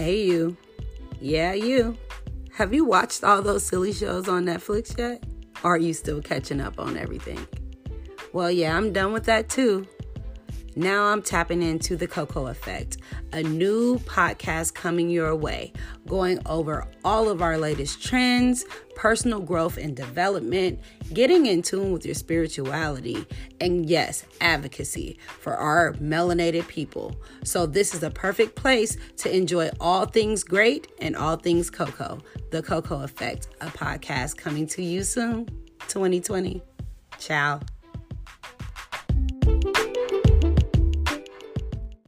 Hey, you. Yeah, you. Have you watched all those silly shows on Netflix yet? Or are you still catching up on everything? Well, yeah, I'm done with that too. Now I'm tapping into the Coco Effect, a new podcast coming your way, going over all of our latest trends, personal growth and development, getting in tune with your spirituality, and yes, advocacy for our melanated people. So, this is a perfect place to enjoy all things great and all things Coco. The Coco Effect, a podcast coming to you soon, 2020. Ciao.